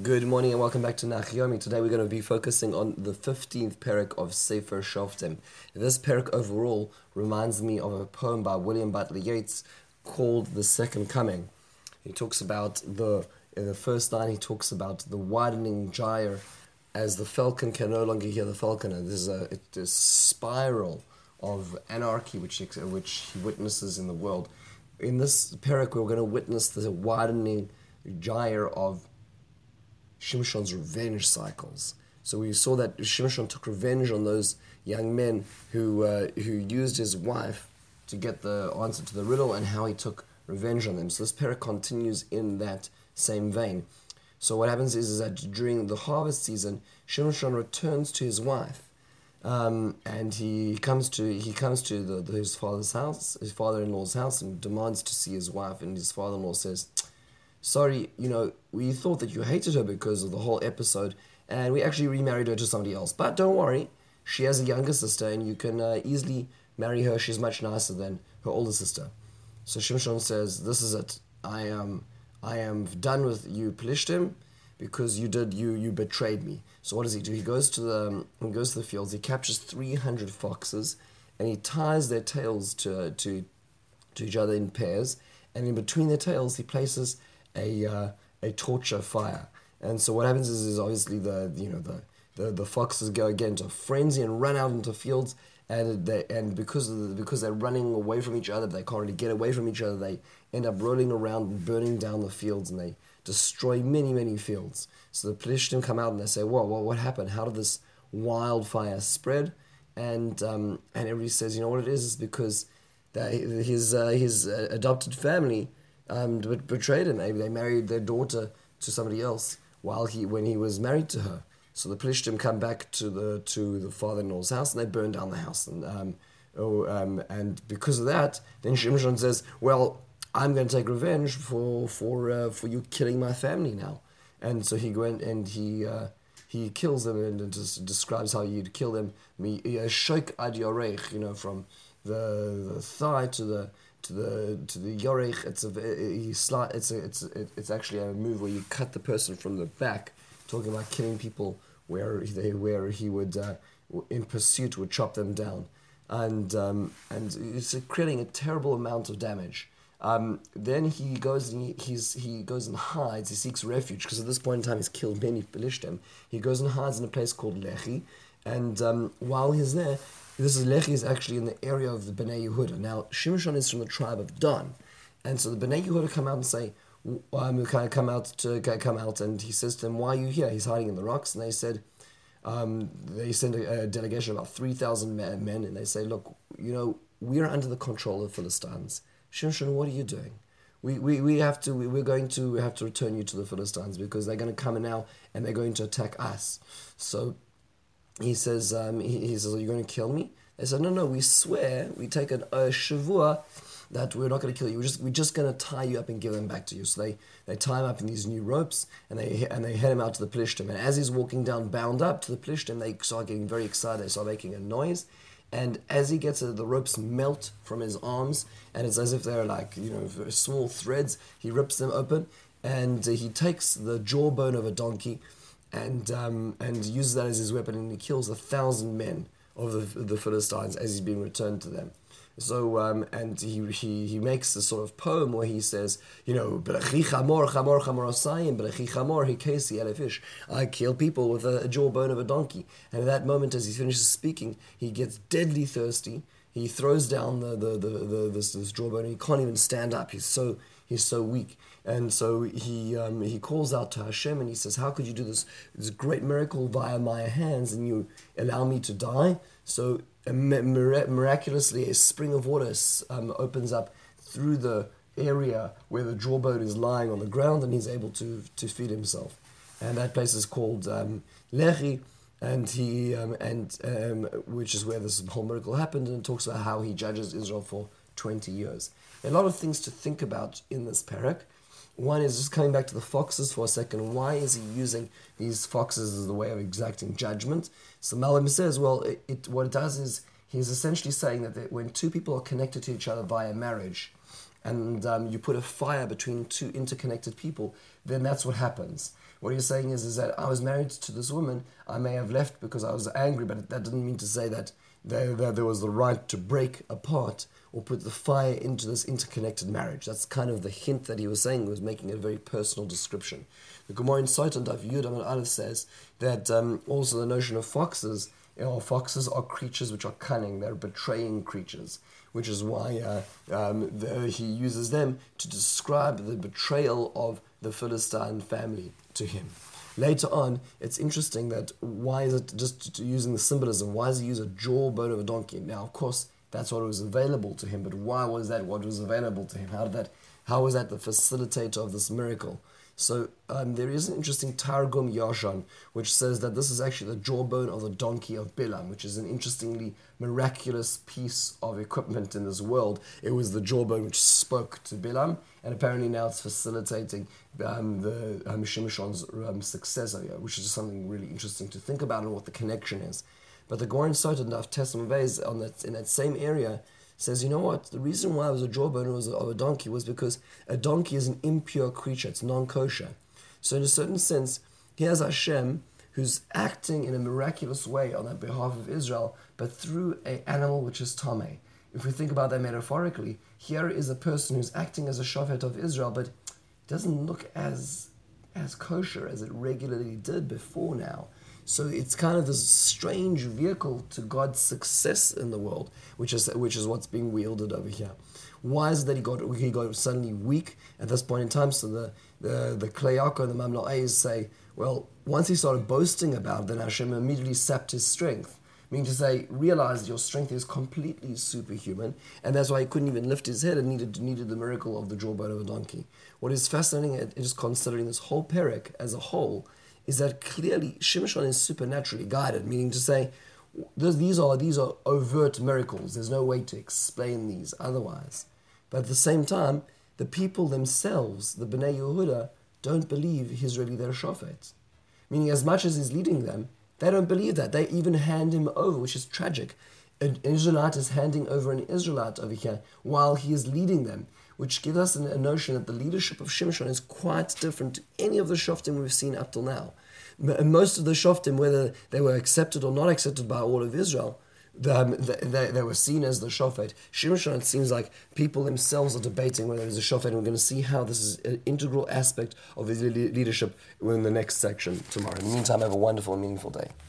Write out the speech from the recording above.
Good morning and welcome back to Nachyomi. Today we're going to be focusing on the 15th parak of Sefer Shoftim. This parak overall reminds me of a poem by William Butler Yeats called The Second Coming. He talks about the, in the first line, he talks about the widening gyre as the falcon can no longer hear the falconer. There's a, a spiral of anarchy which, which he witnesses in the world. In this parak, we're going to witness the widening gyre of Shimshon's revenge cycles. So we saw that Shimshon took revenge on those young men who uh, who used his wife to get the answer to the riddle and how he took revenge on them. So this parak continues in that same vein. So what happens is, is that during the harvest season, Shimshon returns to his wife, um, and he comes to he comes to the, the, his father's house, his father-in-law's house, and demands to see his wife. And his father-in-law says, sorry, you know, we thought that you hated her because of the whole episode, and we actually remarried her to somebody else. But don't worry, she has a younger sister, and you can uh, easily marry her. She's much nicer than her older sister. So Shimshon says, "This is it. I am, I am done with you, Pelishtim, because you did you you betrayed me." So what does he do? He goes to the um, he goes to the fields. He captures three hundred foxes, and he ties their tails to to to each other in pairs. And in between their tails, he places a uh, a torture fire. And so what happens is, is obviously the you know the, the, the foxes go again into frenzy and run out into fields and they and because the, because they're running away from each other, they can't really get away from each other. They end up rolling around and burning down the fields, and they destroy many many fields. So the Pelishtim come out and they say, "Whoa, well, what happened? How did this wildfire spread?" And um, and everybody says, "You know what it is? Is because that his uh, his uh, adopted family." Um, betrayed him. Maybe they married their daughter to somebody else while he when he was married to her. So the Pelishtim come back to the to the father-in-law's house and they burn down the house. And um, oh, um, and because of that, then Shimshon says, "Well, I'm going to take revenge for for uh, for you killing my family now." And so he went and he. Uh, he kills them and just describes how you'd kill them. Shoik ad you know, from the, the thigh to the to the to the yorech. It's a he slide. It's a it's a, it's actually a move where you cut the person from the back. Talking about killing people where they where he would uh, in pursuit would chop them down, and um, and it's creating a terrible amount of damage. Um, then he goes and he, he goes and hides. He seeks refuge because at this point in time he's killed many Pelishtim. He goes and hides in a place called Lehi, and um, while he's there, this is Lehi is actually in the area of the Bnei Yehuda. Now Shimshon is from the tribe of Dan, and so the Bnei Yehuda come out and say, um, come out to come out, and he says to them, "Why are you here?" He's hiding in the rocks, and they said, um, they send a, a, delegation of about three thousand men, and they say, "Look, you know, we are under the control of Philistines. Shimshon, what are you doing?" We, we, we have to we, we're going to have to return you to the Philistines because they're going to come in now and they're going to attack us. So he says, um, he, he, says, are you going to kill me? They said, no, no, we swear, we take an, a shavua that we're not going to kill you. We're just, we're just going to tie you up and give them back to you. So they, they tie him up in these new ropes and they, and they head him out to the Plishtim. And as he's walking down, bound up to the Plishtim, they start getting very excited. They start making a noise. And as he gets it, the ropes melt from his arms, and it's as if they're like, you know, small threads. He rips them open, and he takes the jawbone of a donkey and um, and uses that as his weapon, and he kills a thousand men of the, the Philistines as he's being returned to them. So um, and he, he he makes this sort of poem where he says, you know, chamor chamor I kill people with a, a jawbone of a donkey. And at that moment, as he finishes speaking, he gets deadly thirsty. He throws down the the, the, the this, this jawbone. He can't even stand up. He's so he's so weak. And so he um, he calls out to Hashem and he says, "How could you do this this great miracle via my hands and you allow me to die?" So miraculously, a spring of water um, opens up through the area where the jawbone is lying on the ground, and he's able to to feed himself. And that place is called um, Lechi, and he um, and um, which is where this whole miracle happened, and talks about how he judges Israel for twenty years. A lot of things to think about in this parak. One is just coming back to the foxes for a second. Why is he using these foxes as the way of exacting judgment? So Malbim says, well, it, it, what it does is he's essentially saying that when two people are connected to each other via marriage, and um, you put a fire between two interconnected people, then that's what happens. What you're saying is, is that I was married to this woman. I may have left because I was angry, but that didn't mean to say that there, there, there was the right to break apart or put the fire into this interconnected marriage. That's kind of the hint that he was saying, he was making a very personal description. The Gemara in Sotah Daf Yud Amud Aleph says that um, also the notion of foxes, you know, foxes are creatures which are cunning, they're betraying creatures, which is why uh, um, the, he uses them to describe the betrayal of the Philistine family to him. Later on, it's interesting that why is it just using the symbolism? Why does he use a jawbone of a donkey? Now, of course, that's what was available to him, but why was that what was available to him? How did that? How was that the facilitator of this miracle? So um, there is an interesting Targum Yashan, which says that this is actually the jawbone of the donkey of Bilam, which is an interestingly miraculous piece of equipment in this world. It was the jawbone which spoke to Bilam, and apparently now it's facilitating um, the um, Shimshon's um, successor, which is something really interesting to think about and what the connection is. But the Gorin Sotah Daf Tessim on that in that same area says, you know what? The reason why it was a jawbone was of a donkey was because a donkey is an impure creature. It's non-kosher. So in a certain sense, here's Hashem who's acting in a miraculous way on the behalf of Israel, but through an animal which is Tomei. If we think about that metaphorically, here is a person who's acting as a shofet of Israel, but doesn't look as as kosher as it regularly did before now. So it's kind of this strange vehicle to God's success in the world, which is which is what's being wielded over here. Why is it that he got he got suddenly weak at this point in time? So the the the Kli Yakar and the Mamla'es say, well, once he started boasting about, it, then Hashem immediately sapped his strength. Meaning to say, realize your strength is completely superhuman, and that's why he couldn't even lift his head and needed needed the miracle of the jawbone of a donkey. What is fascinating is considering this whole parak as a whole is that clearly Shimshon is supernaturally guided, meaning to say these are these are overt miracles. There's no way to explain these otherwise. But at the same time, the people themselves, the Bnei Yehuda, don't believe he's really their shofet. Meaning, as much as he's leading them, they don't believe that. They even hand him over, which is tragic. An Israelite is handing over an Israelite over here while he is leading them which gives us a notion that the leadership of Shimshon is quite different to any of the Shoftim we've seen up till now. Most of the Shoftim, whether they were accepted or not accepted by all of Israel, um, they, they, were seen as the Shofet. Shimshon, it seems like people themselves are debating whether he's a Shofet, and we're going to see how this is an integral aspect of his leadership in the next section tomorrow. In the meantime, have a wonderful and meaningful day.